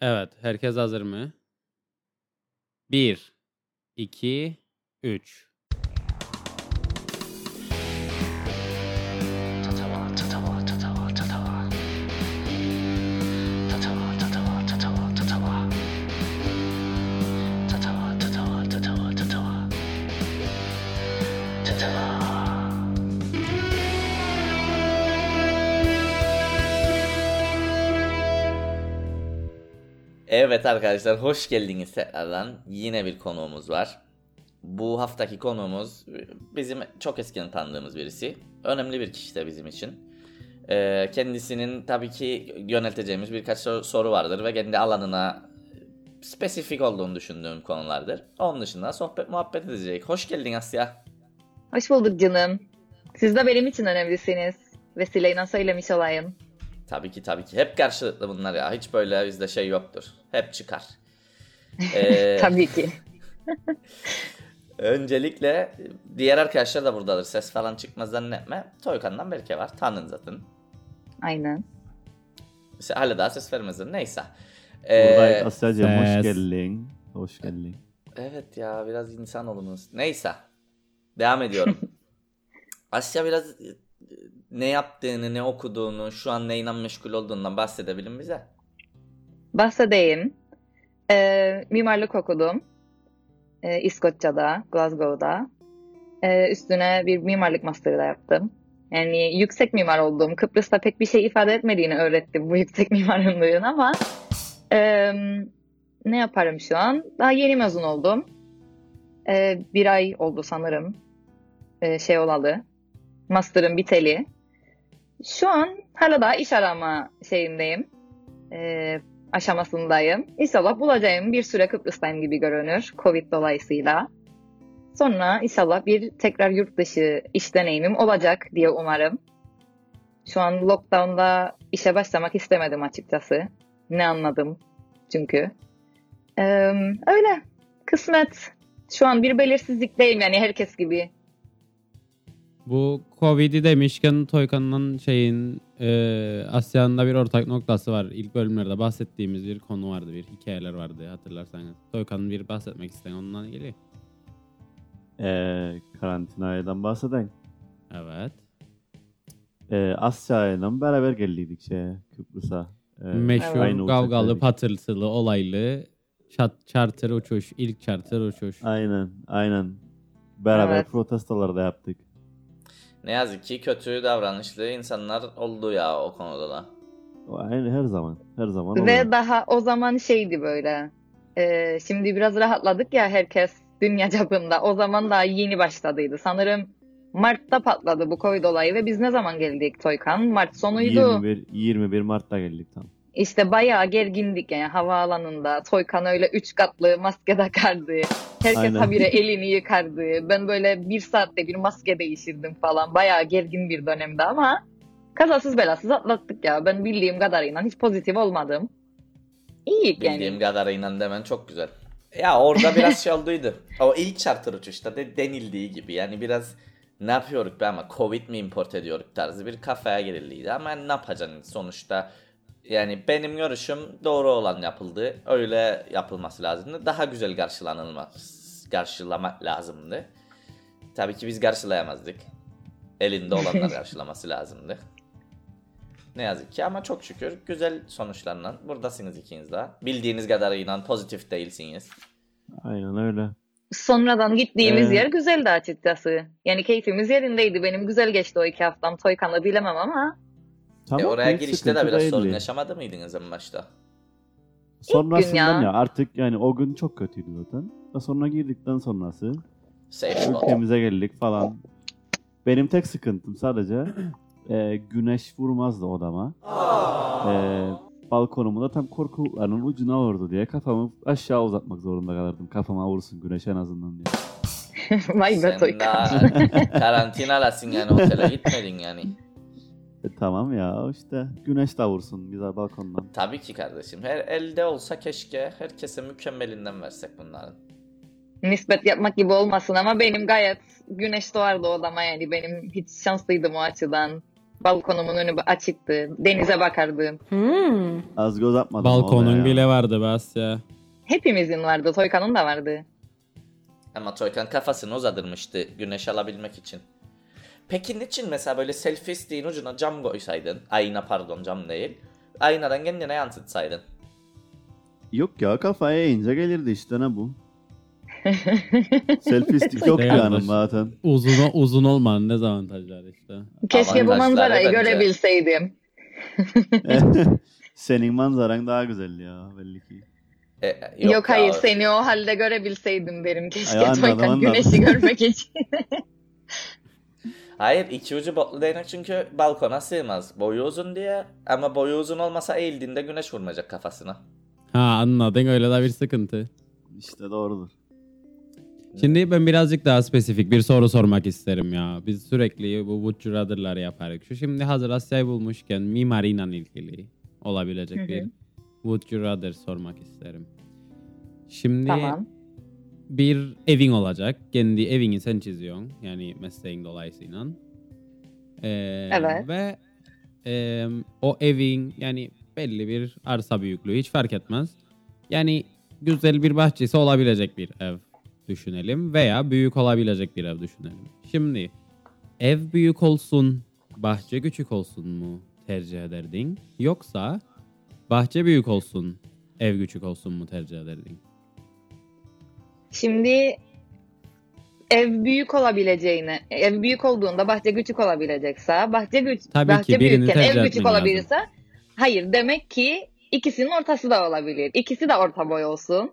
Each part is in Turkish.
Evet, herkes hazır mı? 1, 2, 3. Evet arkadaşlar hoş geldiniz tekrardan. Yine bir konuğumuz var. Bu haftaki konuğumuz bizim çok eskiden tanıdığımız birisi. Önemli bir kişi de bizim için. Ee, kendisinin tabii ki yönelteceğimiz birkaç sor- soru vardır ve kendi alanına spesifik olduğunu düşündüğüm konulardır. Onun dışında sohbet muhabbet edecek. Hoş geldin Asya. Hoş bulduk canım. Siz de benim için önemlisiniz. Vesileyle söylemiş olayım. Tabii ki tabii ki. Hep karşılıklı bunlar ya. Hiç böyle bizde şey yoktur. Hep çıkar. Ee, Tabii ki. Öncelikle diğer arkadaşlar da buradadır. Ses falan çıkmaz zannetme. Toykan'dan Berke var. Tanın zaten. Aynen. Hala daha ses vermezler. Neyse. Ee, Buradayız Asya'cığım hoş geldin. Hoş geldin. evet ya biraz insan olunuz. Neyse. Devam ediyorum. Asya biraz e, ne yaptığını, ne okuduğunu, şu an neyle meşgul olduğundan bahsedebilir bize? Bahsedeyim. Ee, mimarlık okudum. Ee, İskoçya'da, Glasgow'da. Ee, üstüne bir mimarlık master'ı da yaptım. Yani yüksek mimar oldum. Kıbrıs'ta pek bir şey ifade etmediğini öğrettim bu yüksek mimarlığın ama ee, ne yaparım şu an? Daha yeni mezun oldum. Ee, bir ay oldu sanırım. Ee, şey olalı. Master'ım biteli. Şu an hala daha iş arama şeyindeyim. Ee, aşamasındayım. İnşallah bulacağım bir süre Kıbrıs'tayım gibi görünür. Covid dolayısıyla. Sonra inşallah bir tekrar yurt dışı iş deneyimim olacak diye umarım. Şu an lockdown'da işe başlamak istemedim açıkçası. Ne anladım çünkü. Ee, öyle. Kısmet. Şu an bir belirsizlikteyim yani herkes gibi. Bu Covid'i demişken Toykan'ın şeyin e, Asya'nın da bir ortak noktası var. İlk bölümlerde bahsettiğimiz bir konu vardı, bir hikayeler vardı hatırlarsanız. Toykan'ın bir bahsetmek isteyen ondan geliyor. Ee, karantinaydan bahseden. Evet. Ee, Asya'yla beraber geldiydik şeye Kıbrıs'a. Ee, Meşhur aynı kavgalı, patırtılı, olaylı çat, charter uçuş, ilk charter uçuş. Aynen aynen. Beraber Evet. protestolar da yaptık. Ne yazık ki kötü davranışlı insanlar oldu ya o konuda da. O Aynı her zaman. Her zaman Ve oluyor. daha o zaman şeydi böyle. e, şimdi biraz rahatladık ya herkes dünya çapında. O zaman daha yeni başladıydı. Sanırım Mart'ta patladı bu Covid olayı ve biz ne zaman geldik Toykan? Mart sonuydu. 21, 21 Mart'ta geldik tam. İşte bayağı gergindik yani havaalanında. Toykan öyle üç katlı maske takardı. Herkes Aynen. habire elini yıkardı. Ben böyle bir saatte bir maske değişirdim falan. Bayağı gergin bir dönemdi ama kazasız belasız atlattık ya. Ben bildiğim kadarıyla hiç pozitif olmadım. İyi yani. Bildiğim kadarıyla demen çok güzel. Ya orada biraz şey olduydu. O ilk charter uçuşta de denildiği gibi yani biraz ne yapıyoruz be ama Covid mi import ediyoruz tarzı bir kafaya girildiydi ama ne yapacaksın sonuçta yani benim görüşüm doğru olan yapıldı. Öyle yapılması lazımdı. Daha güzel karşılanılmaz, karşılamak lazımdı. Tabii ki biz karşılayamazdık. Elinde olanlar karşılaması lazımdı. Ne yazık ki ama çok şükür güzel sonuçlarla buradasınız ikiniz de. Bildiğiniz kadarıyla pozitif değilsiniz. Aynen öyle. Sonradan gittiğimiz Ee, yer güzeldi açıkçası. Yani keyfimiz yerindeydi. Benim güzel geçti o iki haftam. Toykan'la bilemem ama. Tamam, e oraya girişte de biraz sorun yaşamadı mıydınız en başta? Sonrasından ya. ya. artık yani o gün çok kötüydü zaten. Da sonra girdikten sonrası Safe ülkemize geldik falan. Benim tek sıkıntım sadece e, güneş vurmazdı odama. E, balkonumu da tam korkuluklarının ucuna vurdu diye kafamı aşağı uzatmak zorunda kalırdım. Kafama vursun güneş en azından diye. Vay be Sen daha karantinalasın yani otele gitmedin yani. E, tamam ya işte güneş de vursun güzel balkondan. Tabii ki kardeşim. Her elde olsa keşke herkese mükemmelinden versek bunların. Nispet yapmak gibi olmasın ama benim gayet güneş doğardı odama yani. Benim hiç şanslıydım o açıdan. Balkonumun önü açıktı. Denize bakardım. Hmm. Az göz atmadım Balkonun bile vardı be Asya. Hepimizin vardı. Toykan'ın da vardı. Ama Toykan kafasını uzadırmıştı güneş alabilmek için. Peki niçin mesela böyle selfie stick'in ucuna cam koysaydın? Ayna pardon cam değil. Aynadan kendine yansıtsaydın. Yok ya kafaya eğince gelirdi işte ne bu? Selfie stick yok Değil yani zaten. Uzun uzun olmanın dezavantajları işte. Keşke bu Avantajları manzarayı bence. görebilseydim. Senin manzaran daha güzel ya belli ki. E, Yok, ya. hayır seni o halde görebilseydim derim. Keşke Ay, anladım, Toykan anladım. güneşi görmek için. Hayır iki ucu botlu değnek çünkü balkona sığmaz. Boyu uzun diye ama boyu uzun olmasa eğildiğinde güneş vurmayacak kafasına. Ha anladın öyle de bir sıkıntı. İşte doğrudur. Şimdi ben birazcık daha spesifik bir soru sormak isterim ya. Biz sürekli bu Would You yaparız. Şu şimdi hazır Asya'yı bulmuşken mimariyle ilgili olabilecek bir Would You Rather sormak isterim. Şimdi tamam. Bir evin olacak. Kendi evini sen çiziyorsun. Yani mesleğin dolayısıyla. Ee, Evet. Ve e, o evin yani belli bir arsa büyüklüğü hiç fark etmez. Yani güzel bir bahçesi olabilecek bir ev düşünelim veya büyük olabilecek bir ev düşünelim. Şimdi ev büyük olsun, bahçe küçük olsun mu tercih ederdin? Yoksa bahçe büyük olsun, ev küçük olsun mu tercih ederdin? Şimdi ev büyük olabileceğine, ev büyük olduğunda bahçe küçük olabilecekse, bahçe güç, Tabii bahçe ki büyükken ev küçük etmen lazım. olabilirse, hayır demek ki ikisinin ortası da olabilir. İkisi de orta boy olsun.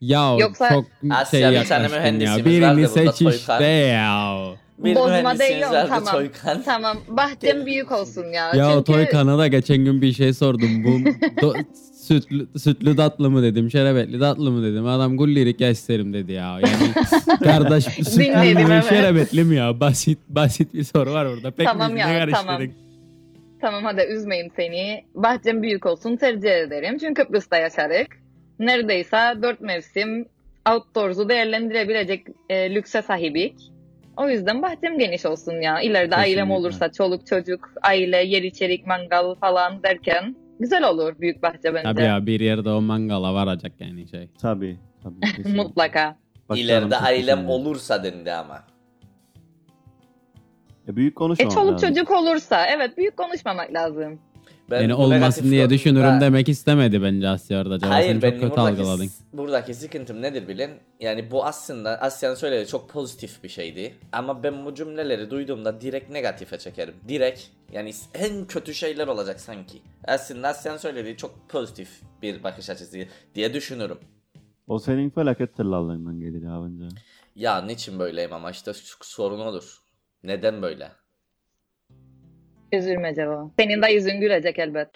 Ya Yoksa- çok Asya, şey bir tane ya. Birini seç işte ya. Bir Bozma o, vardı tamam. Toykan. Tamam, bahçem büyük olsun ya. Ya Çünkü Toykan'a da geçen gün bir şey sordum. Bu do- sütlü, sütlü tatlı mı dedim, şerbetli tatlı mı dedim. Adam gullirik ya isterim dedi ya. Yani kardeş sütlü Dinledim, mü, evet. şerbetli mi ya? Basit basit bir soru var orada. Pek Tamam ya, karıştırdık. tamam. Tamam hadi üzmeyeyim seni. Bahçem büyük olsun tercih ederim. Çünkü Kıbrıs'ta yaşarık. Neredeyse dört mevsim outdoors'u değerlendirebilecek e, lükse sahibik. O yüzden bahçem geniş olsun ya. İleride ailem Kesinlikle. olursa çoluk çocuk, aile, yer içerik, mangal falan derken güzel olur büyük bahçe bence. Tabii ya bir yerde o mangala varacak yani şey. Tabii. tabii. Mutlaka. Bak canım, İleride ailem güzel. olursa dendi ama. E, büyük E konuşmamak çoluk lazım. çocuk olursa evet büyük konuşmamak lazım. Ben yani bu olmasın negatif diye düşünürüm demek istemedi bence Asya orada. Cevap Hayır Sen benim çok kötü buradaki, algıladın. buradaki sıkıntım nedir bilin? Yani bu aslında Asya'nın söylediği çok pozitif bir şeydi. Ama ben bu cümleleri duyduğumda direkt negatife çekerim. Direkt yani en kötü şeyler olacak sanki. Aslında Asya'nın söylediği çok pozitif bir bakış açısı diye düşünürüm. O senin felaket tellallarından gelir ya bence. Ya niçin böyleyim ama işte sorun odur. Neden böyle? Üzülme Cevo. Senin de yüzün gülecek elbet.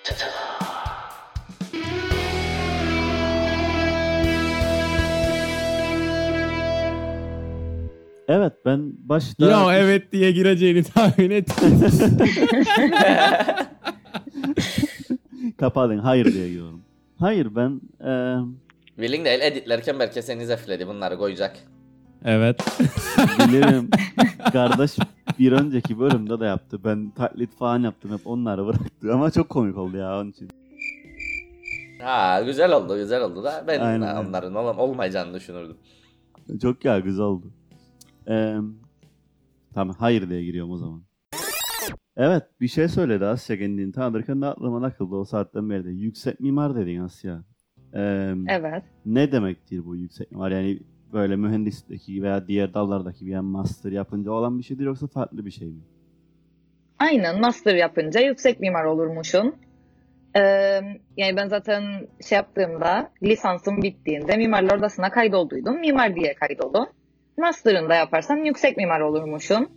Evet ben başta... Ya evet diye gireceğini tahmin ettim. Kapadın hayır diye giriyorum. Hayır ben e, Willing değil editlerken belki seni zefledi bunları koyacak. Evet. bilirim kardeş bir önceki bölümde de yaptı. Ben taklit falan yaptım hep onları bıraktı ama çok komik oldu ya onun için. Ha güzel oldu güzel oldu da ben Aynen. onların ol- olmayacağını düşünürdüm. Çok ya güzel oldu. Ee, tamam hayır diye giriyorum o zaman. Evet bir şey söyledi Asya kendini tanırken de aklıma takıldı o saatten beri de. Yüksek mimar dedin Asya. Ee, Evet. Ne demektir bu yüksek mimar? Yani böyle mühendislikteki veya diğer dallardaki bir master yapınca olan bir şeydir yoksa farklı bir şey mi? Aynen master yapınca yüksek mimar olurmuşsun. Ee, yani ben zaten şey yaptığımda lisansım bittiğinde mimarlar odasına kaydolduydum. Mimar diye kaydoldum. Master'ını da yaparsan yüksek mimar olurmuşsun.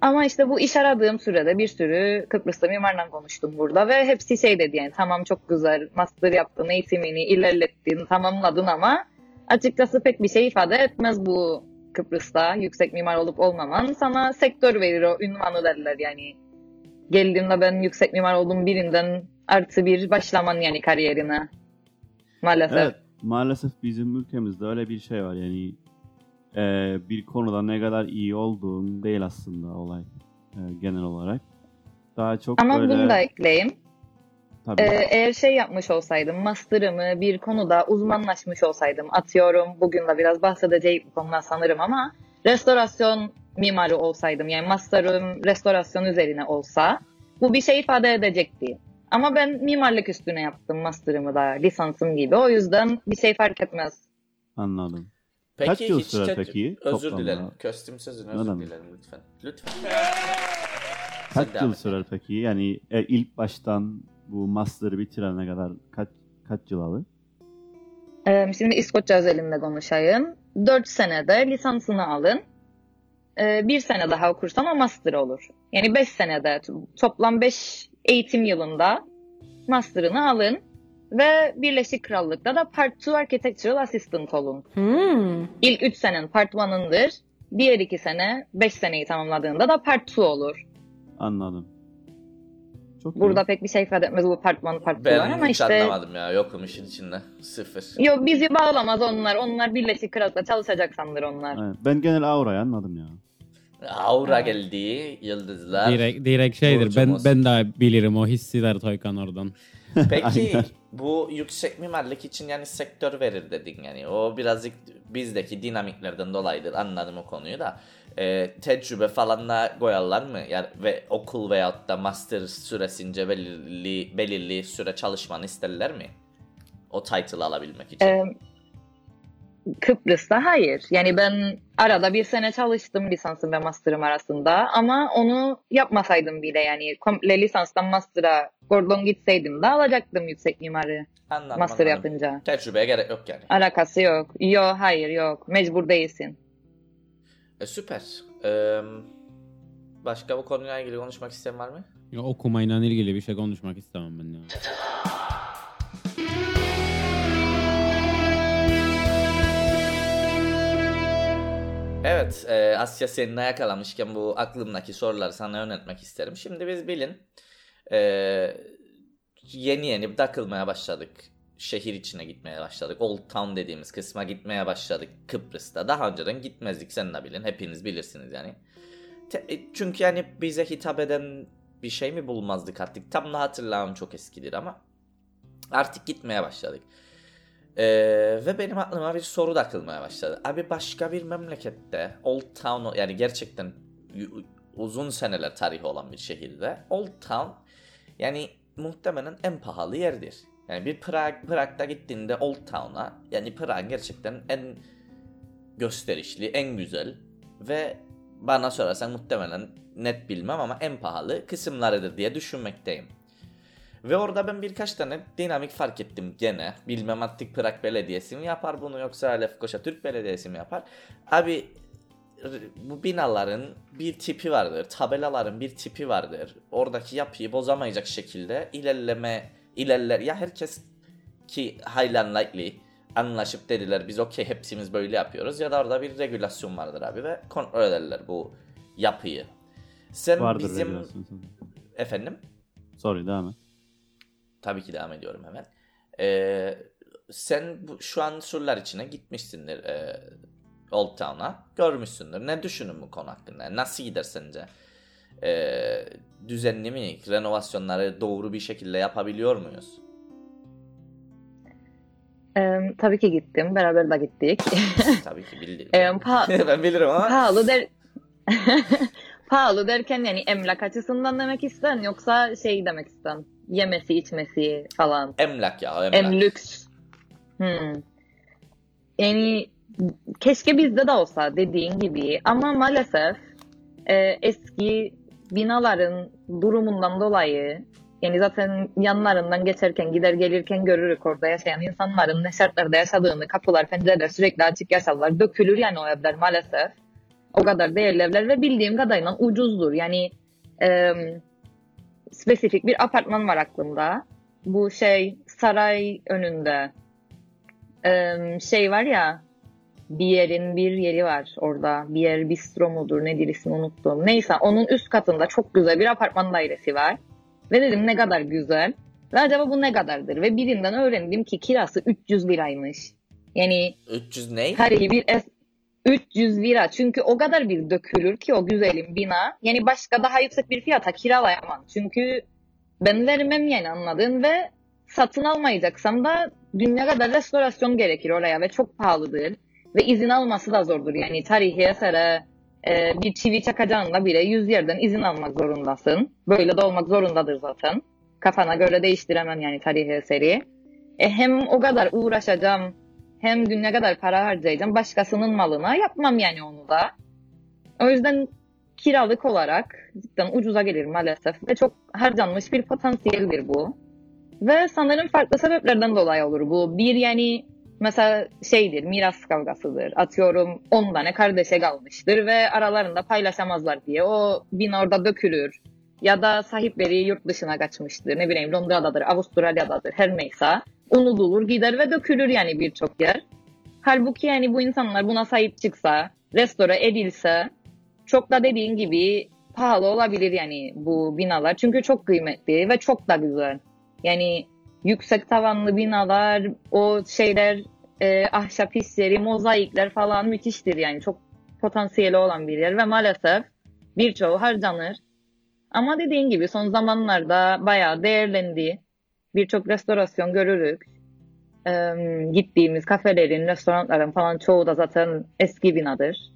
Ama işte bu iş aradığım sürede bir sürü Kıbrıs'ta mimarla konuştum burada ve hepsi şey dedi yani tamam çok güzel master yaptın, eğitimini ilerlettin, tamamladın ama açıkçası pek bir şey ifade etmez bu Kıbrıs'ta yüksek mimar olup olmaman. Sana sektör verir o ünvanı derler yani. Geldiğimde ben yüksek mimar olduğum birinden artı bir başlaman yani kariyerine. Maalesef. Evet maalesef bizim ülkemizde öyle bir şey var yani e, bir konuda ne kadar iyi olduğun değil aslında olay e, genel olarak. Daha çok Ama böyle bunu da ekleyeyim. Tabii. Ee, eğer şey yapmış olsaydım, master'ımı bir konuda uzmanlaşmış olsaydım, atıyorum bugün de biraz bahsedeceğim bu konudan sanırım ama restorasyon mimarı olsaydım, yani master'ım restorasyon üzerine olsa bu bir şey ifade edecekti. Ama ben mimarlık üstüne yaptım master'ımı da, lisansım gibi. O yüzden bir şey fark etmez. Anladım. Peki Kaç yıl tet- peki Özür toplamda? dilerim. Kostüm sözünü özür dilerim lütfen. Lütfen. Kaç yıl sürer peki? Yani e, ilk baştan bu master'ı bitirene kadar kaç kaç yıl alır? Ee, şimdi İskoçya özelinde konuşayım. 4 senede lisansını alın. Ee, bir sene daha okursan o master olur. Yani 5 senede toplam 5 eğitim yılında master'ını alın. Ve Birleşik Krallık'ta da Part 2 Architectural Assistant olun. Hmm. İlk 3 senin Part 1'ındır. Diğer 2 sene 5 seneyi tamamladığında da Part 2 olur. Anladım. Çok iyi. Burada pek bir şey ifade etmez bu Part 1, Part 2 var Ben ama hiç işte... anlamadım ya. Yokum işin içinde. Sıfır. Yok bizi bağlamaz onlar. Onlar Birleşik Krallık'ta çalışacak sandır onlar. Evet, ben genel aurayı anladım ya. Aura geldi. Yıldızlar. Direkt, direkt şeydir. Ben Burcumuz. ben daha bilirim o hisseder Toykan oradan. Peki bu yüksek mimarlık için yani sektör verir dedin yani. O birazcık bizdeki dinamiklerden dolayıdır. Anladım o konuyu da. Ee, tecrübe falan da koyarlar mı? Yani ve okul veyahut da master süresince belirli belirli süre çalışmanı isterler mi? O title alabilmek için. Ee, Kıbrıs'ta hayır. Yani ben arada bir sene çalıştım lisansım ve master'ım arasında ama onu yapmasaydım bile yani komple lisanstan master'a Gordon gitseydim de alacaktım yüksek mimarı anladım, master anladım. yapınca. Tecrübeye gerek yok yani. Alakası yok. Yok hayır yok. Mecbur değilsin. E, süper. Ee, başka bu konuyla ilgili konuşmak isteyen var mı? Ya, okumayla ilgili bir şey konuşmak istemem ben ya. Evet, e, Asya seninle yakalamışken bu aklımdaki soruları sana yöneltmek isterim. Şimdi biz bilin e, yeni yeni takılmaya başladık. Şehir içine gitmeye başladık. Old Town dediğimiz kısma gitmeye başladık Kıbrıs'ta. Daha önceden gitmezdik sen de bilin. Hepiniz bilirsiniz yani. Te- e, çünkü yani bize hitap eden bir şey mi bulmazdık artık. Tam da hatırlamam çok eskidir ama artık gitmeye başladık. Ee, ve benim aklıma bir soru takılmaya başladı. Abi başka bir memlekette Old Town yani gerçekten uzun seneler tarihi olan bir şehirde Old Town yani muhtemelen en pahalı yerdir. Yani bir Prag, Prag'da gittiğinde Old Town'a yani Prag gerçekten en gösterişli, en güzel ve bana sorarsan muhtemelen net bilmem ama en pahalı kısımlarıdır diye düşünmekteyim. Ve orada ben birkaç tane dinamik fark ettim gene. Bilmem artık Prag Belediyesi mi yapar bunu yoksa Lefkoşa Türk Belediyesi mi yapar? Abi bu binaların bir tipi vardır. Tabelaların bir tipi vardır. Oradaki yapıyı bozamayacak şekilde ilerleme ilerler. Ya herkes ki highly unlikely anlaşıp dediler biz okey hepsimiz böyle yapıyoruz ya da orada bir regülasyon vardır abi ve kontrol ederler bu yapıyı. Sen Vardır bizim efendim Sorry devam et. Tabii ki devam ediyorum hemen. Ee, sen bu, şu an surlar içine gitmişsindir e, Old Town'a. Görmüşsündür. Ne düşünün bu konu hakkında? Nasıl gider sence? Ee, düzenli mi? Renovasyonları doğru bir şekilde yapabiliyor muyuz? Ee, tabii ki gittim. Beraber de gittik. Tabii ki bildim. Ee, pa- ben bilirim ama. pahalı der pahalı derken yani emlak açısından demek isten yoksa şey demek isten yemesi içmesi falan. Emlak ya emlak. Em lüks. Hmm. Yani keşke bizde de olsa dediğin gibi ama maalesef e, eski binaların durumundan dolayı yani zaten yanlarından geçerken gider gelirken görürük orada yaşayan insanların ne şartlarda yaşadığını kapılar pencereler sürekli açık yaşarlar dökülür yani o evler maalesef o kadar değerli evler ve bildiğim kadarıyla ucuzdur yani e, spesifik bir apartman var aklımda bu şey saray önünde şey var ya bir yerin bir yeri var orada. Bir yer bistro mudur nedir ismi unuttum. Neyse onun üst katında çok güzel bir apartman dairesi var. Ve dedim ne kadar güzel. Ve acaba bu ne kadardır? Ve birinden öğrendim ki kirası 300 liraymış. Yani 300 ne? tarihi bir es 300 lira. Çünkü o kadar bir dökülür ki o güzelim bina. Yani başka daha yüksek bir fiyata kiralayamam. Çünkü ben vermem yani anladın ve satın almayacaksam da dünya kadar restorasyon gerekir oraya ve çok pahalıdır. Ve izin alması da zordur. Yani tarihi esere e, bir çivi çakacağınla bile yüz yerden izin almak zorundasın. Böyle de olmak zorundadır zaten. Kafana göre değiştiremem yani tarihi eseri. E, hem o kadar uğraşacağım hem dünya kadar para harcayacağım başkasının malına yapmam yani onu da. O yüzden kiralık olarak cidden ucuza gelir maalesef ve çok harcanmış bir potansiyeldir bu. Ve sanırım farklı sebeplerden dolayı olur bu. Bir yani mesela şeydir miras kavgasıdır. Atıyorum 10 tane kardeşe kalmıştır ve aralarında paylaşamazlar diye o bina orada dökülür. Ya da sahipleri yurt dışına kaçmıştır. Ne bileyim Londra'dadır, Avustralya'dadır her neyse. Unutulur gider ve dökülür yani birçok yer. Halbuki yani bu insanlar buna sahip çıksa, restore edilse çok da dediğin gibi pahalı olabilir yani bu binalar. Çünkü çok kıymetli ve çok da güzel. Yani yüksek tavanlı binalar, o şeyler, e, ahşap hisleri, mozaikler falan müthiştir yani. Çok potansiyeli olan bir yer ve maalesef birçoğu harcanır. Ama dediğin gibi son zamanlarda bayağı değerlendi. Birçok restorasyon görürük. Ee, gittiğimiz kafelerin, restoranların falan çoğu da zaten eski binadır.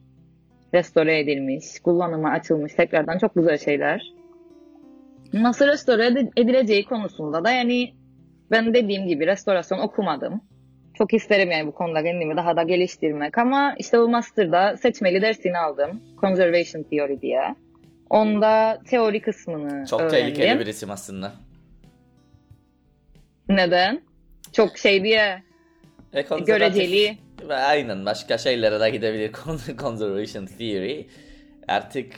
Restore edilmiş, kullanıma açılmış tekrardan çok güzel şeyler. Nasıl restore ed- edileceği konusunda da yani ben dediğim gibi restorasyon okumadım. Çok isterim yani bu konuda kendimi daha da geliştirmek ama işte bu master'da seçmeli dersini aldım. Conservation Theory diye. Onda teori kısmını Çok öğrendim. tehlikeli bir isim aslında. Neden? Çok şey diye E, göreceli. Ve aynen başka şeylere de gidebilir Con- conservation theory. Artık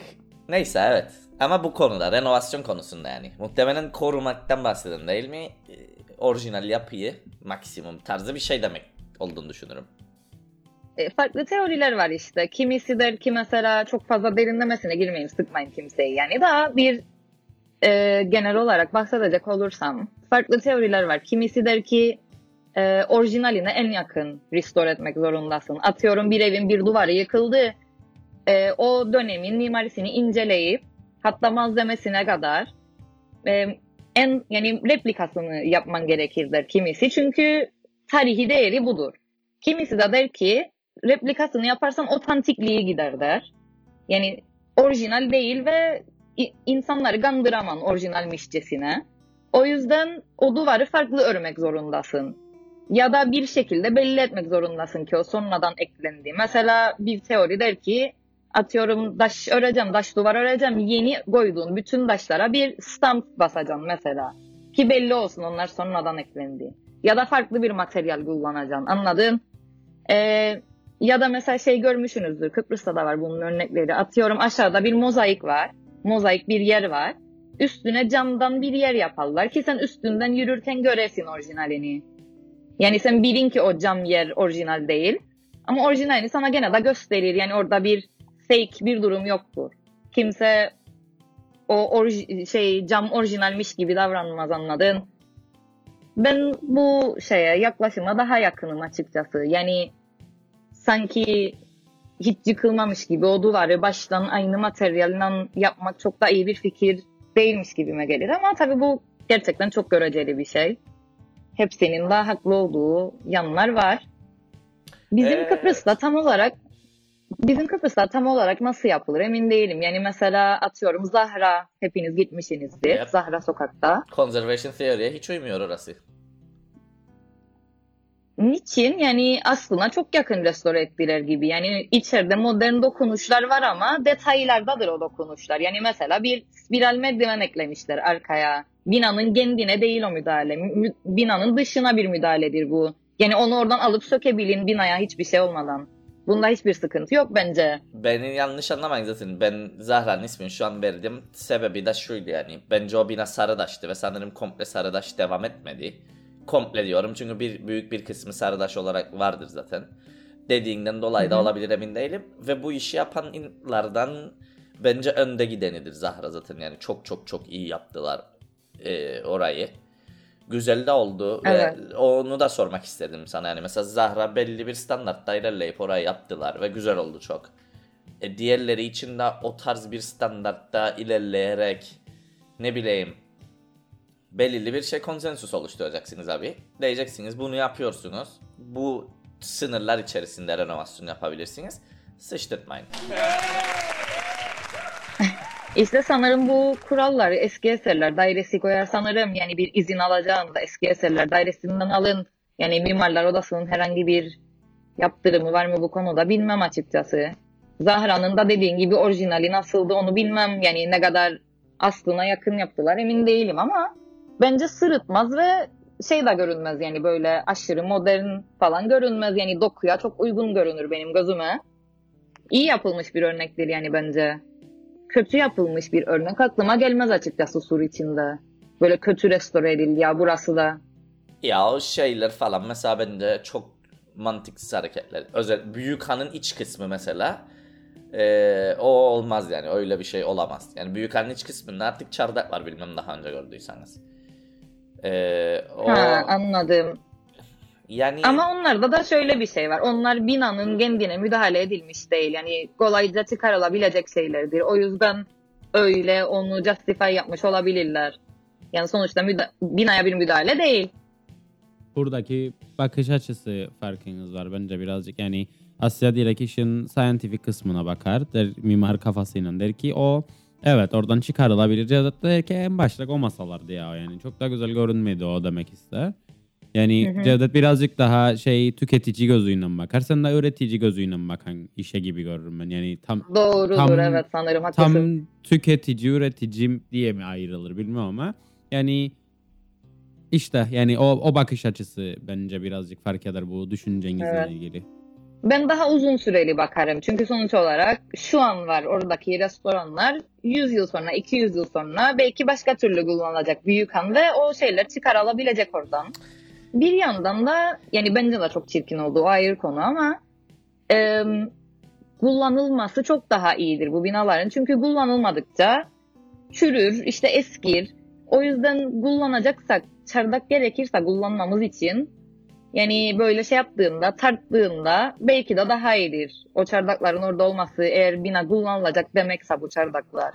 neyse evet. Ama bu konuda renovasyon konusunda yani. Muhtemelen korumaktan bahseden değil mi? E, orijinal yapıyı maksimum tarzı bir şey demek olduğunu düşünürüm. E, farklı teoriler var işte. Kimisi der ki mesela çok fazla derinlemesine girmeyin, sıkmayın kimseyi. Yani daha bir e, genel olarak bahsedecek olursam farklı teoriler var. Kimisi der ki e, orijinaline en yakın restore etmek zorundasın. Atıyorum bir evin bir duvarı yıkıldı. E, o dönemin mimarisini inceleyip hatta malzemesine kadar e, en yani replikasını yapman gerekir der kimisi. Çünkü tarihi değeri budur. Kimisi de der ki replikasını yaparsan otantikliği gider der. Yani orijinal değil ve insanları kandıraman orijinalmişçesine. O yüzden o duvarı farklı örmek zorundasın. Ya da bir şekilde belli etmek zorundasın ki o sonradan eklendi. Mesela bir teori der ki atıyorum taş öreceğim, taş duvar öreceğim. Yeni koyduğun bütün taşlara bir stamp basacaksın mesela. Ki belli olsun onlar sonradan eklendi. Ya da farklı bir materyal kullanacaksın. Anladın? Ee, ya da mesela şey görmüşsünüzdür. Kıbrıs'ta da var bunun örnekleri. Atıyorum aşağıda bir mozaik var. Mozaik bir yer var. Üstüne camdan bir yer yaparlar ki sen üstünden yürürken göresin orijinalini. Yani sen bilin ki o cam yer orijinal değil. Ama orijinalini sana gene de gösterir. Yani orada bir fake bir durum yoktur. Kimse o orji- şey cam orijinalmiş gibi davranmaz anladın. Ben bu şeye yaklaşıma daha yakınım açıkçası. Yani sanki hiç yıkılmamış gibi o duvarı baştan aynı materyalden yapmak çok da iyi bir fikir değilmiş gibime gelir. Ama tabii bu gerçekten çok göreceli bir şey. Hepsinin de haklı olduğu yanlar var. Bizim Evet. Kıbrıs'ta tam olarak bizim Kıbrıs'ta tam olarak nasıl yapılır emin değilim. Yani mesela atıyorum Zahra hepiniz gitmişsinizdir. Yep. Zahra sokakta. Conservation theory'ye hiç uymuyor orası. Niçin? Yani aslına çok yakın restore ettiler gibi. Yani içeride modern dokunuşlar var ama detaylardadır o dokunuşlar. Yani mesela bir spiral merdiven eklemişler arkaya. Binanın kendine değil o müdahale. Mü- binanın dışına bir müdahaledir bu. Yani onu oradan alıp sökebilin binaya hiçbir şey olmadan. Bunda hiçbir sıkıntı yok bence. Beni yanlış anlamayın zaten. Ben Zahra'nın ismini şu an verdim. Sebebi de şuydu yani. Bence o bina Sarıdaş'tı ve sanırım komple Sarıdaş devam etmedi. Komple diyorum çünkü bir büyük bir kısmı Sarıdaş olarak vardır zaten. Dediğinden dolayı da olabilir emin değilim. Ve bu işi yapanlardan bence önde gidenidir Zahra zaten. Yani çok çok çok iyi yaptılar e, orayı. Güzel de oldu Evet. ve onu da sormak istedim sana. Yani mesela Zahra belli bir standartta ilerleyip orayı yaptılar ve güzel oldu çok. E, diğerleri için de o tarz bir standartta ilerleyerek ne bileyim belirli bir şey konsensus oluşturacaksınız abi. Diyeceksiniz bunu yapıyorsunuz. Bu sınırlar içerisinde renovasyon yapabilirsiniz. Sıçtırtmayın. İşte sanırım bu kurallar eski eserler dairesi koyar sanırım yani bir izin alacağınızda eski eserler dairesinden alın. Yani mimarlar odasının herhangi bir yaptırımı var mı bu konuda bilmem açıkçası. Zahra'nın da dediğin gibi orijinali nasıldı onu bilmem yani ne kadar aslına yakın yaptılar emin değilim ama bence sırıtmaz ve şey de görünmez yani böyle aşırı modern falan görünmez yani dokuya çok uygun görünür benim gözüme. İyi yapılmış bir örnektir yani bence kötü yapılmış bir örnek aklıma gelmez açıkçası sur içinde. Böyle kötü restore edildi ya burası da. Ya o şeyler falan mesela bende çok mantıksız hareketler. Özel Büyük Han'ın iç kısmı mesela. Ee, o olmaz yani öyle bir şey olamaz. Yani Büyük Han'ın iç kısmında artık çardak var bilmem daha önce gördüyseniz. Ee, o Ha anladım. yani Ama onlarda da şöyle bir şey var. Onlar binanın kendine müdahale edilmiş değil. Yani kolayca çıkarılabilecek şeylerdir. O yüzden öyle onu justify yapmış olabilirler. Yani sonuçta müda- binaya bir müdahale değil. buradaki bakış açısı farkınız var bence birazcık yani Asya direkt işin scientific kısmına bakar der, mimar kafasıyla der ki o evet oradan çıkarılabilir Cevdet der ki en başta o masalardı ya yani çok da güzel görünmedi o demek ister. Yani Hı hı. Cevdet birazcık daha şey tüketici gözüyle bakar sen de üretici gözüyle bakan işe gibi görürüm ben yani tam Doğrudur Tam- evet sanırım haklısın. tam tüketici üretici diye mi ayrılır bilmiyorum ama yani işte yani o, o bakış açısı bence birazcık fark eder bu düşüncenizle Evet. ilgili. Ben daha uzun süreli bakarım. Çünkü sonuç olarak şu an var oradaki restoranlar 100 yıl sonra, 200 yıl sonra belki başka türlü kullanılacak büyük han ve o şeyler çıkarılabilecek oradan. Bir yandan da yani bence de çok çirkin oldu o ayrı konu ama e, kullanılması çok daha iyidir bu binaların. Çünkü kullanılmadıkça çürür, işte eskir. O yüzden kullanacaksak, çardak gerekirse kullanmamız için yani böyle şey yaptığında, tarttığında belki de daha iyidir. O çardakların orada olması eğer bina kullanılacak demekse bu çardaklar.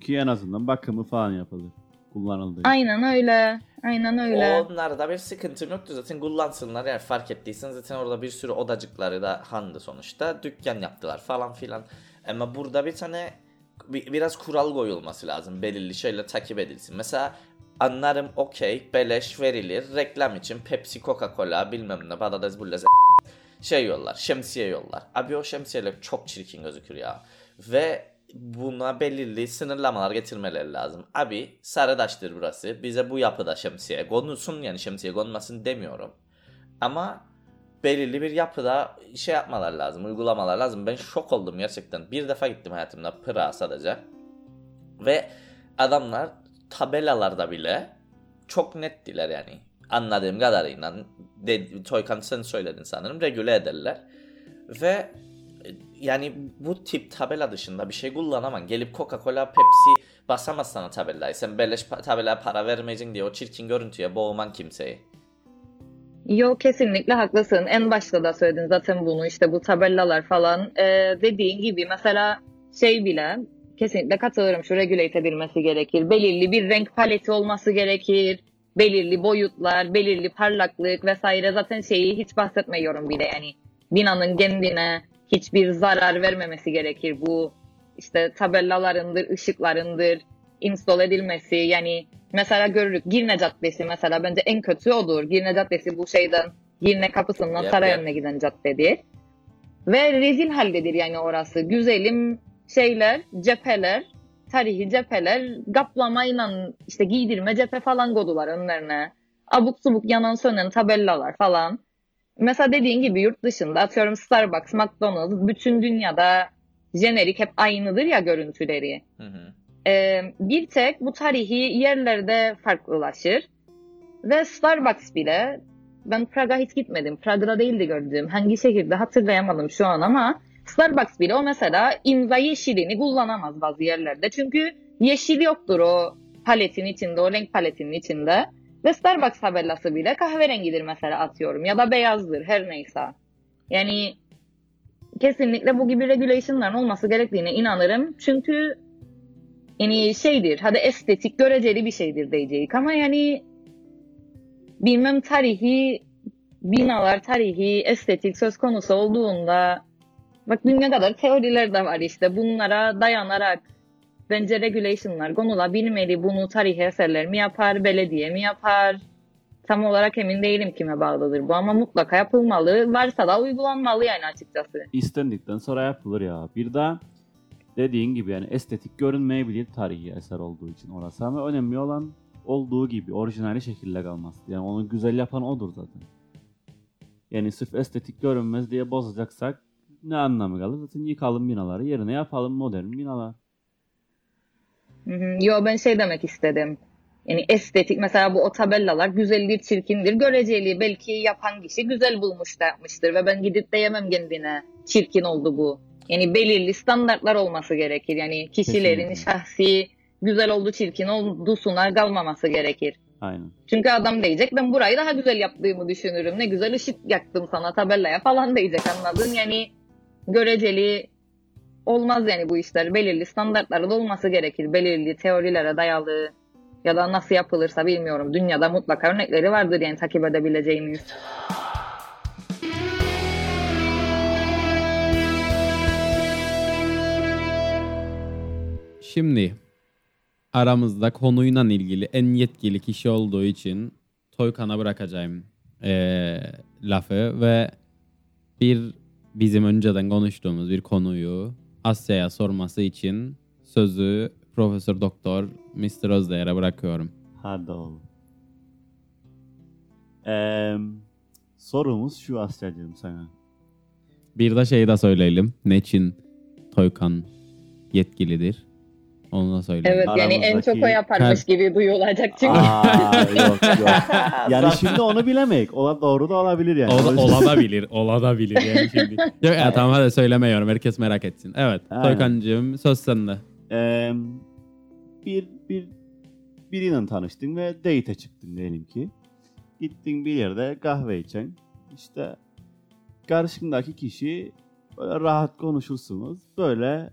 Ki en azından bakımı falan yapılır. Kullanıldığı. Aynen öyle. Aynen öyle. Onlarda bir sıkıntım yoktu zaten kullansınlar eğer fark ettiysen zaten orada bir sürü odacıkları da handı sonuçta dükkan yaptılar falan filan. Ama burada bir tane bi- biraz kural koyulması lazım belirli şeyler takip edilsin. Mesela anlarım okey beleş verilir reklam için Pepsi Coca-Cola bilmem ne patates bullaz şey yollar şemsiye yollar. Abi o şemsiyeler çok çirkin gözükür ya. Ve buna belirli sınırlamalar getirmeleri lazım. Abi Sarıdaş'tır burası. Bize bu yapıda şemsiye konulsun yani şemsiye konmasın demiyorum. Ama belirli bir yapıda şey yapmalar lazım, uygulamalar lazım. Ben şok oldum gerçekten. Bir defa gittim hayatımda Pırağa sadece. Ve adamlar tabelalarda bile çok nettiler yani. Anladığım kadarıyla de, Toykan sen söyledin sanırım regüle ederler. Ve e, yani bu tip tabela dışında bir şey kullanamam. Gelip Coca-Cola, Pepsi basamaz sana tabelayı. Sen beleş tabelaya para vermeyeceksin diye o çirkin görüntüye boğman kimseyi. Yok kesinlikle haklısın. En başta da söyledin zaten bunu işte bu tabelalar falan. Ee, dediğin gibi mesela şey bile kesinlikle katılırım şu regulate edilmesi gerekir. Belirli bir renk paleti olması gerekir. Belirli boyutlar, belirli parlaklık vesaire zaten şeyi hiç bahsetmiyorum bile yani. Binanın kendine hiçbir zarar vermemesi gerekir. Bu işte tabelalarındır, ışıklarındır, install edilmesi yani mesela görürük Girne Caddesi mesela bence en kötü odur. Girne Caddesi bu şeyden Girne kapısından Yap, saray yap. önüne giden caddedir. Ve rezil haldedir yani orası. Güzelim şeyler, cepheler, tarihi cepheler kaplamayla işte giydirme cephe falan kodular önlerine. Abuk subuk yanan sönen tabelalar falan. Mesela dediğin gibi yurt dışında atıyorum Starbucks, McDonald's bütün dünyada jenerik hep aynıdır ya görüntüleri. Hı hı. Ee, bir tek bu tarihi yerlerde farklılaşır. Ve Starbucks bile ben Praga hiç gitmedim. Prag'da değildi gördüğüm. Hangi şehirde hatırlayamadım şu an ama Starbucks bile o mesela imza yeşilini kullanamaz bazı yerlerde. Çünkü yeşil yoktur o paletin içinde, o renk paletinin içinde. Ve Starbucks tabelası bile kahverengidir mesela atıyorum ya da beyazdır her neyse. Yani kesinlikle bu gibi regulation'ların olması gerektiğine inanırım. Çünkü yani şeydir, hadi estetik göreceli bir şeydir diyecek ama yani bilmem tarihi binalar, tarihi, estetik söz konusu olduğunda bak ne kadar teoriler de var işte bunlara dayanarak bence regulation'lar konulabilmeli. Bunu tarihi eserler mi yapar, belediye mi yapar? Tam olarak emin değilim kime bağlıdır bu ama mutlaka yapılmalı. Varsa da uygulanmalı yani açıkçası. İstendikten sonra yapılır ya. Bir de dediğin gibi yani estetik görünmeyebilir tarihi eser olduğu için orası ama önemli olan olduğu gibi orijinali şekilde kalması. Yani onu güzel yapan odur zaten. Yani sırf estetik görünmez diye bozacaksak ne anlamı kalır? Zaten yıkalım binaları yerine yapalım modern binalar. Hı hı. Yo ben şey demek istedim. Yani estetik mesela bu o tabellalar güzeldir, çirkindir, göreceli. Belki yapan kişi güzel bulmuş da yapmıştır ve ben gidip de yemem kendine. Çirkin oldu bu. Yani belirli standartlar olması gerekir. Yani kişilerin Kesinlikle. şahsi güzel oldu, çirkin oldusuna kalmaması gerekir. Aynen. Çünkü adam diyecek ben burayı daha güzel yaptığımı düşünürüm. Ne güzel ışık yaktım sana tabellaya falan diyecek anladın? Yani göreceli olmaz yani bu işler. Belirli standartların olması gerekir. Belirli teorilere dayalı ya da nasıl yapılırsa bilmiyorum. Dünyada mutlaka örnekleri vardır yani takip edebileceğimiz. Şimdi aramızda konuyla ilgili en yetkili kişi olduğu için Toykan'a bırakacağım eee, lafı ve bir bizim önceden konuştuğumuz bir konuyu Asya'ya sorması için sözü Profesör Doktor Mr. Özdeyer'e bırakıyorum. Hadi oğlum. Eee, sorumuz şu Asya'cığım sana. Bir de şey de söyleyelim. Ne için Toykan yetkilidir? Onu da söyleyelim. Evet yani en çok o yaparmış gibi duyulacak çünkü. Aa yok yok. Yani şimdi onu bilemek. Ola doğru da olabilir yani. O da, O yüzden- olabilir, olabilir yani şimdi. Yok ya tamam hadi söylemiyorum. Herkes merak etsin. Evet, Aynen. Toykancığım söz sende. Eee, bir bir biriyle tanıştın ve date'e çıktın diyelim ki. Gittin bir yerde kahve içen. İşte karşındaki kişi böyle rahat konuşursunuz. Böyle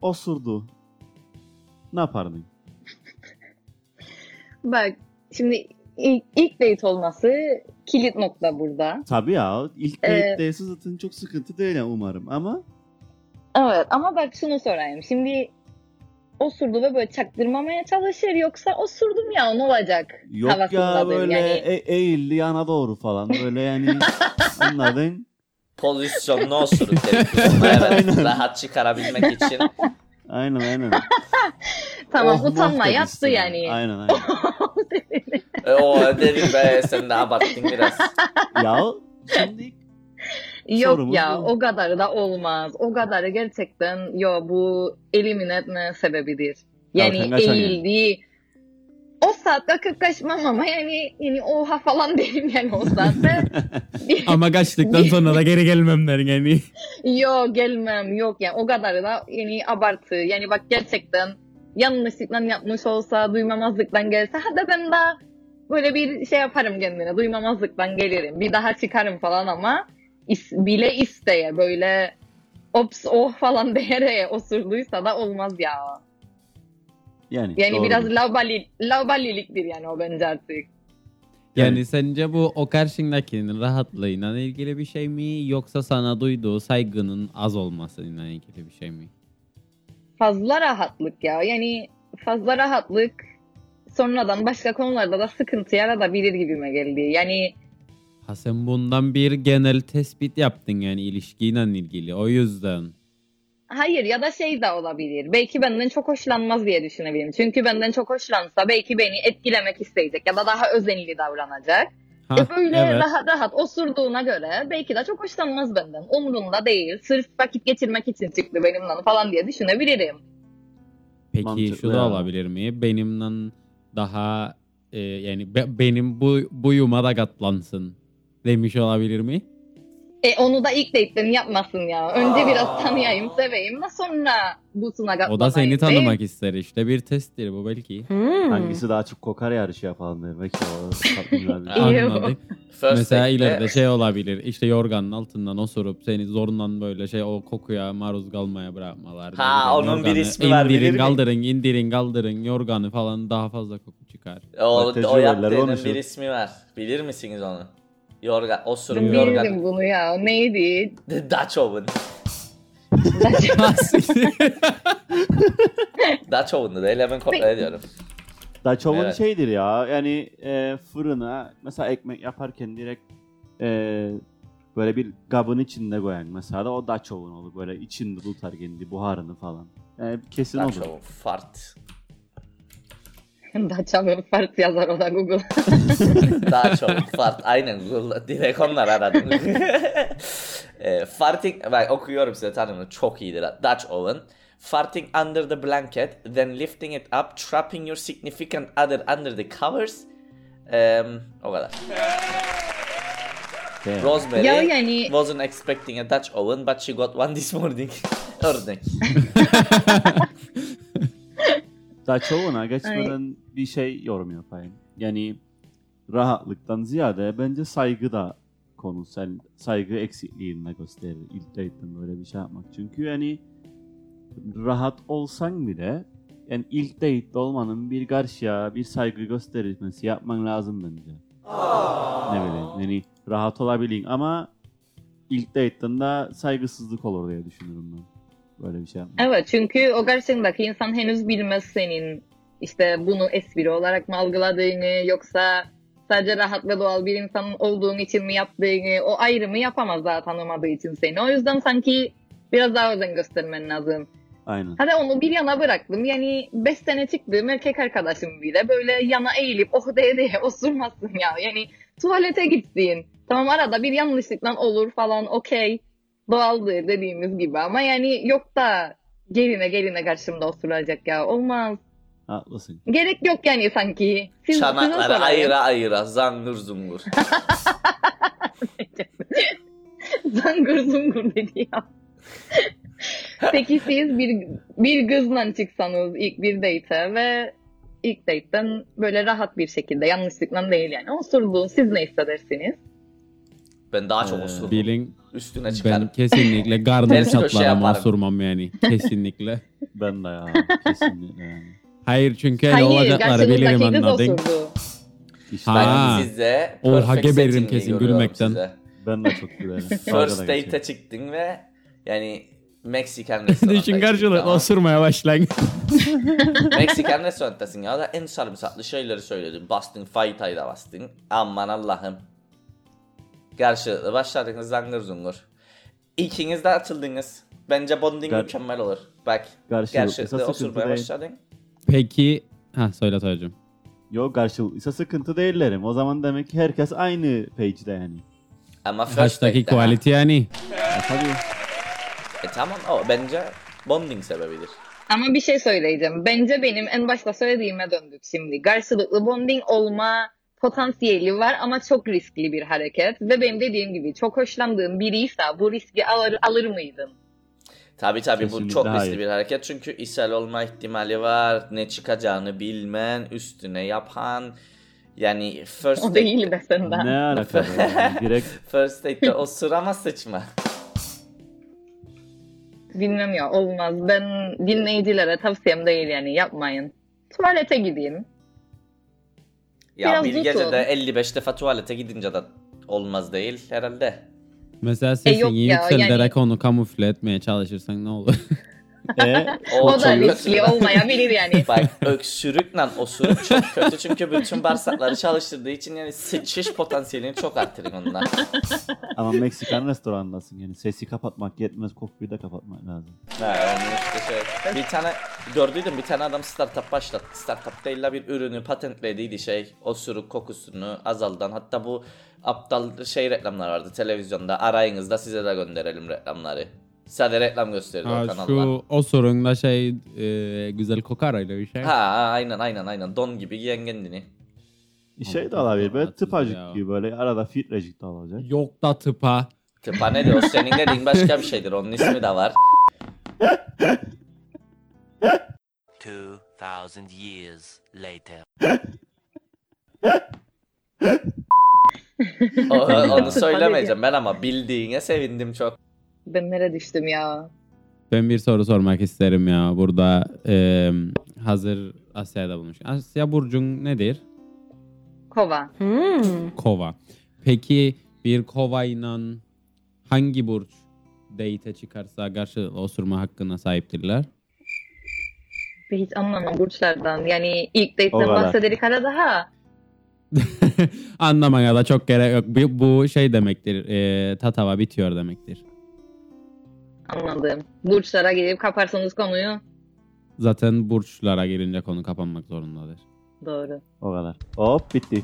osurdu. Ne yapardın? Bak şimdi ilk, ilk date olması kilit nokta burada. Tabii ya ilk Ee, date'deyse zaten çok sıkıntı değil umarım ama Evet ama bak şunu sorayım. Şimdi osurdu ve böyle çaktırmamaya çalışır yoksa osurdum ya ne olacak yok ya böyle yani. e- eğildi yana doğru falan böyle yani anladın? Pozisyonlu osuruk dedik evet. Rahat çıkarabilmek için. Aynen aynen. tamam Oh, utanma muhteşem yaptı işte. yani. Aynen aynen. E, o dedim be sen de abarttın biraz. ya şimdi Yok Sorumuz ya bu. o kadarı da olmaz. O kadarı gerçekten yo bu elimine etme sebebidir. Yani kaçan yani. O saat kalkıp kaçmam ama yani, yani oha falan derim yani o saatte. Ama kaçtıktan sonra da geri gelmem derin yani. yok gelmem yok yani o kadarı da yani abartı. Yani bak gerçekten yanlışlıkla yapmış olsa duymamazlıktan gelse hadi ben daha böyle bir şey yaparım kendine duymamazlıktan gelirim. Bir daha çıkarım falan ama is- bile isteye böyle ops oh falan diyerek osurduysa da olmaz ya. Yani, Yani doğrudur. biraz lavbali, lavbaliliktir yani o bence artık. Yani sence bu o karşındakinin rahatlığıyla ilgili bir şey mi yoksa sana duyduğu saygının az olmasıyla ilgili bir şey mi? Fazla rahatlık ya. Yani fazla rahatlık sonradan başka konularda da sıkıntı yaratabilir gibime geldi. Yani Ha sen bundan bir genel tespit yaptın yani ilişkiyle ilgili o yüzden. Hayır ya da şey de olabilir. Belki benden çok hoşlanmaz diye düşünebilirim. Çünkü benden çok hoşlansa belki beni etkilemek isteyecek ya da daha özenli davranacak. Ha, E böyle evet. rahat rahat osurduğuna göre belki de çok hoşlanmaz benden. Umurunda değil. Sırf vakit geçirmek için çıktı benimle falan diye düşünebilirim. Peki Mantıklı şu da ya. olabilir mi? Benimle daha e, yani be- benim bu buyuma da katlansın demiş olabilir mi? E onu da ilk date'den yapmasın ya. Önce biraz tanıyayım, seveyim de sonra busuna O da seni değil. tanımak ister işte. Bir testtir bu belki. Hmm. Hangisi daha çok kokar yarışı yapalım tatlı güzel bir şey. İyi. Anladık. First Mesela date'de- ileride şey olabilir. İşte yorganın altından osurup seni zorundan böyle şey o kokuya maruz kalmaya bırakmalar. Ha, bileyim, onun bir yorganı ismi var, bilir indirin miyim? kaldırın indirin kaldırın yorganı falan daha fazla koku çıkar. O, Bak, o yaptığının bir ismi var. Bilir misiniz onu? Yorgan, osurup Ben yorgan. bildim bunu ya. Neydi? Dutch oven. Dutch oven'dı değil hemen kontrol ediyorum. Daçov'un Evet. şeydir ya yani e, fırına mesela ekmek yaparken direkt e, böyle bir kabın içinde koyan mesela da o Daçov'un olur böyle içinde tutar kendi buharını falan. Yani kesin Dutch olur. oven. Fart. Daçamın fart yazar o da Google. Dutch oven. Fart. Aynen Google'da direkt onlar aradım. e, farting, bak okuyorum size tanımını çok iyidir. Dutch oven. Farting under the blanket, then lifting it up, trapping your significant other under the covers. Em, o kadar. Değil. Rosemary Ya yani- wasn't expecting a Dutch oven but she got one this morning. Örnek. Daçov'una geçmeden bir şey yorum yapayım. Yani rahatlıktan ziyade bence saygı da konu. Sen saygı eksikliğini gösterir ilk date'den böyle bir şey yapmak. Çünkü yani rahat olsan bile yani ilk date'de olmanın bir karşıya bir saygı göstermesi yapman lazım bence. Ne bileyim yani rahat olabilin ama ilk date'den de saygısızlık olur diye düşünüyorum ben. Böyle bir şey yapmak. Evet çünkü o karşındaki insan henüz bilmez senin işte bunu espri olarak mı algıladığını yoksa sadece rahat ve doğal bir insan olduğun için mi yaptığını o ayrımı yapamaz daha tanımadığı için seni. O yüzden sanki biraz daha özen göstermen lazım. Aynen. Hadi onu bir yana bıraktım. Yani 5 sene çıktığım erkek arkadaşım bile böyle yana eğilip oh diye diye osurmasın ya. Yani tuvalete gitsin. Tamam arada bir yanlışlıkla olur falan okey. Doğaldır dediğimiz gibi ama yani yok da geline geline karşımda osuracak ya. Olmaz. Haklısın. Gerek yok yani sanki. Siz, Çanakları ayıra ayıra zangır zungur. Zangır zungur dedi ya. Peki siz bir, bir kızla çıksanız ilk bir date'e ve ilk date'den böyle rahat bir şekilde yanlışlıkla değil yani osurdu siz ne hissedersiniz? Ben daha çok Ee, osurdum. Bilin Üstüne çıkarım. ben kesinlikle gardım Ters köşe çatlarım yaparım. osurmam yani. Kesinlikle. Ben de ya kesinlikle yani. Hayır çünkü öyle Hayır olacakları bilirim kız anladın. osurdu. İşte Ben Ha. size Oha, perfect setting'i kesin görüyorum gülmekten. size. ben de çok gülerim. Dalga da First date'e geçerim. çıktın ve yani Meksikan restoranda Düşün karşılıklı tamam. osurmaya başlayın. Meksikan restorantasın ya da en sarımsaklı şeyleri söyledin. Bastın faytayı da bastın. Aman Allah'ım. Karşılıklı başladınız zangır zungur. İkiniz de atıldınız. Bence bonding Gar- mükemmel olur. Bak Karşılıklı karşılıklı osurmaya başladın. Peki ha söyle Toyacığım. Yok karşılıklıysa sıkıntı değillerim. O zaman demek ki herkes aynı page'de yani. Ama first Hashtag'i date'de ha. yani. Ya tabii. E tamam o bence bonding sebebidir. Ama bir şey söyleyeceğim. Bence benim en başta söylediğime döndük şimdi. Karşılıklı bonding olma potansiyeli var ama çok riskli bir hareket. Ve benim dediğim gibi çok hoşlandığım biriyse bu riski alır, alır mıydın? Tabii tabii bu Kesinlikle çok riskli hayır. bir hareket çünkü ishal olma ihtimali var. Ne çıkacağını bilmen, üstüne yapan. Yani first O date, değil be senden. Ne alakalı yani. Direkt first date'de osur ama sıçma. Bilmem ya olmaz. Ben dinleyicilere tavsiyem değil yani yapmayın. Tuvalete gideyim. Ya Biraz bir tutun. gecede 55 defa tuvalete gidince de olmaz değil herhalde. Mesela sesini yok ya, yükselterek yani- onu kamufle etmeye çalışırsan ne olur? e, O, da çok riskli olmayabilir yani. Bak öksürükle osuruk çok kötü çünkü bütün bağırsakları çalıştırdığı için yani sıçış potansiyelini çok arttırır ondan. ama Meksikan restorandasın yani. Sesi kapatmak yetmez kokuyu da kapatmak lazım. Ha, onun işte şey. Bir tane gördüydüm bir tane adam startup başlattı. Startup değil la bir ürünü patentlediydi şey. Osuruk kokusunu azaldan. Hatta bu aptal şey reklamlar vardı televizyonda. Arayınızda size de gönderelim reklamları. Sadece reklam gösterdi o Ha, kanallar. şu osurunda şey e, güzel kokar öyle bir şey. Ha aynen aynen aynen don gibi giyen kendini. Şey de olabilir böyle Haksız tıpacık ya. gibi böyle arada filtrecik de olacak. Yok da tıpa. Kütüphane diyor. O senin dediğin başka bir şeydir. Onun ismi de var. 2000 years later. O- onu söylemeyeceğim ben ama bildiğine sevindim çok. Ben nereye düştüm ya? Ben bir soru sormak isterim ya. Burada e, hazır Asya'da bulmuş. Asya burcun nedir? Kova. Hmm. Kova. Peki bir kovayla hangi burç date'e çıkarsa karşılıklı osurma hakkına sahiptirler? Ve hiç anlamam burçlardan. Yani ilk date'den bahsederik ara daha. Anlamaya da çok gerek yok. Bu, bu şey demektir. E, tatava bitiyor demektir. Anladım. Burçlara gelip kaparsanız konuyu. Zaten burçlara girince konu kapanmak zorundadır. Doğru. O kadar. Hop bitti.